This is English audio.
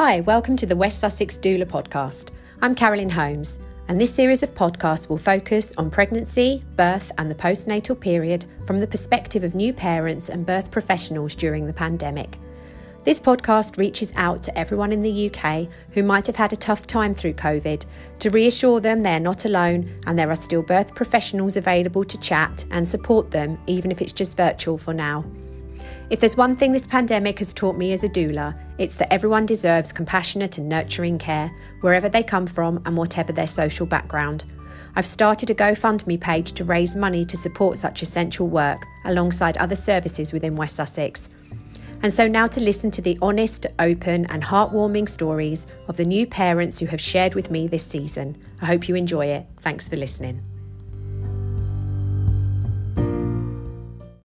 Hi, welcome to the West Sussex Doula podcast. I'm Carolyn Holmes, and this series of podcasts will focus on pregnancy, birth, and the postnatal period from the perspective of new parents and birth professionals during the pandemic. This podcast reaches out to everyone in the UK who might have had a tough time through COVID to reassure them they're not alone and there are still birth professionals available to chat and support them, even if it's just virtual for now. If there's one thing this pandemic has taught me as a doula, it's that everyone deserves compassionate and nurturing care, wherever they come from and whatever their social background. I've started a GoFundMe page to raise money to support such essential work alongside other services within West Sussex. And so now to listen to the honest, open, and heartwarming stories of the new parents who have shared with me this season. I hope you enjoy it. Thanks for listening.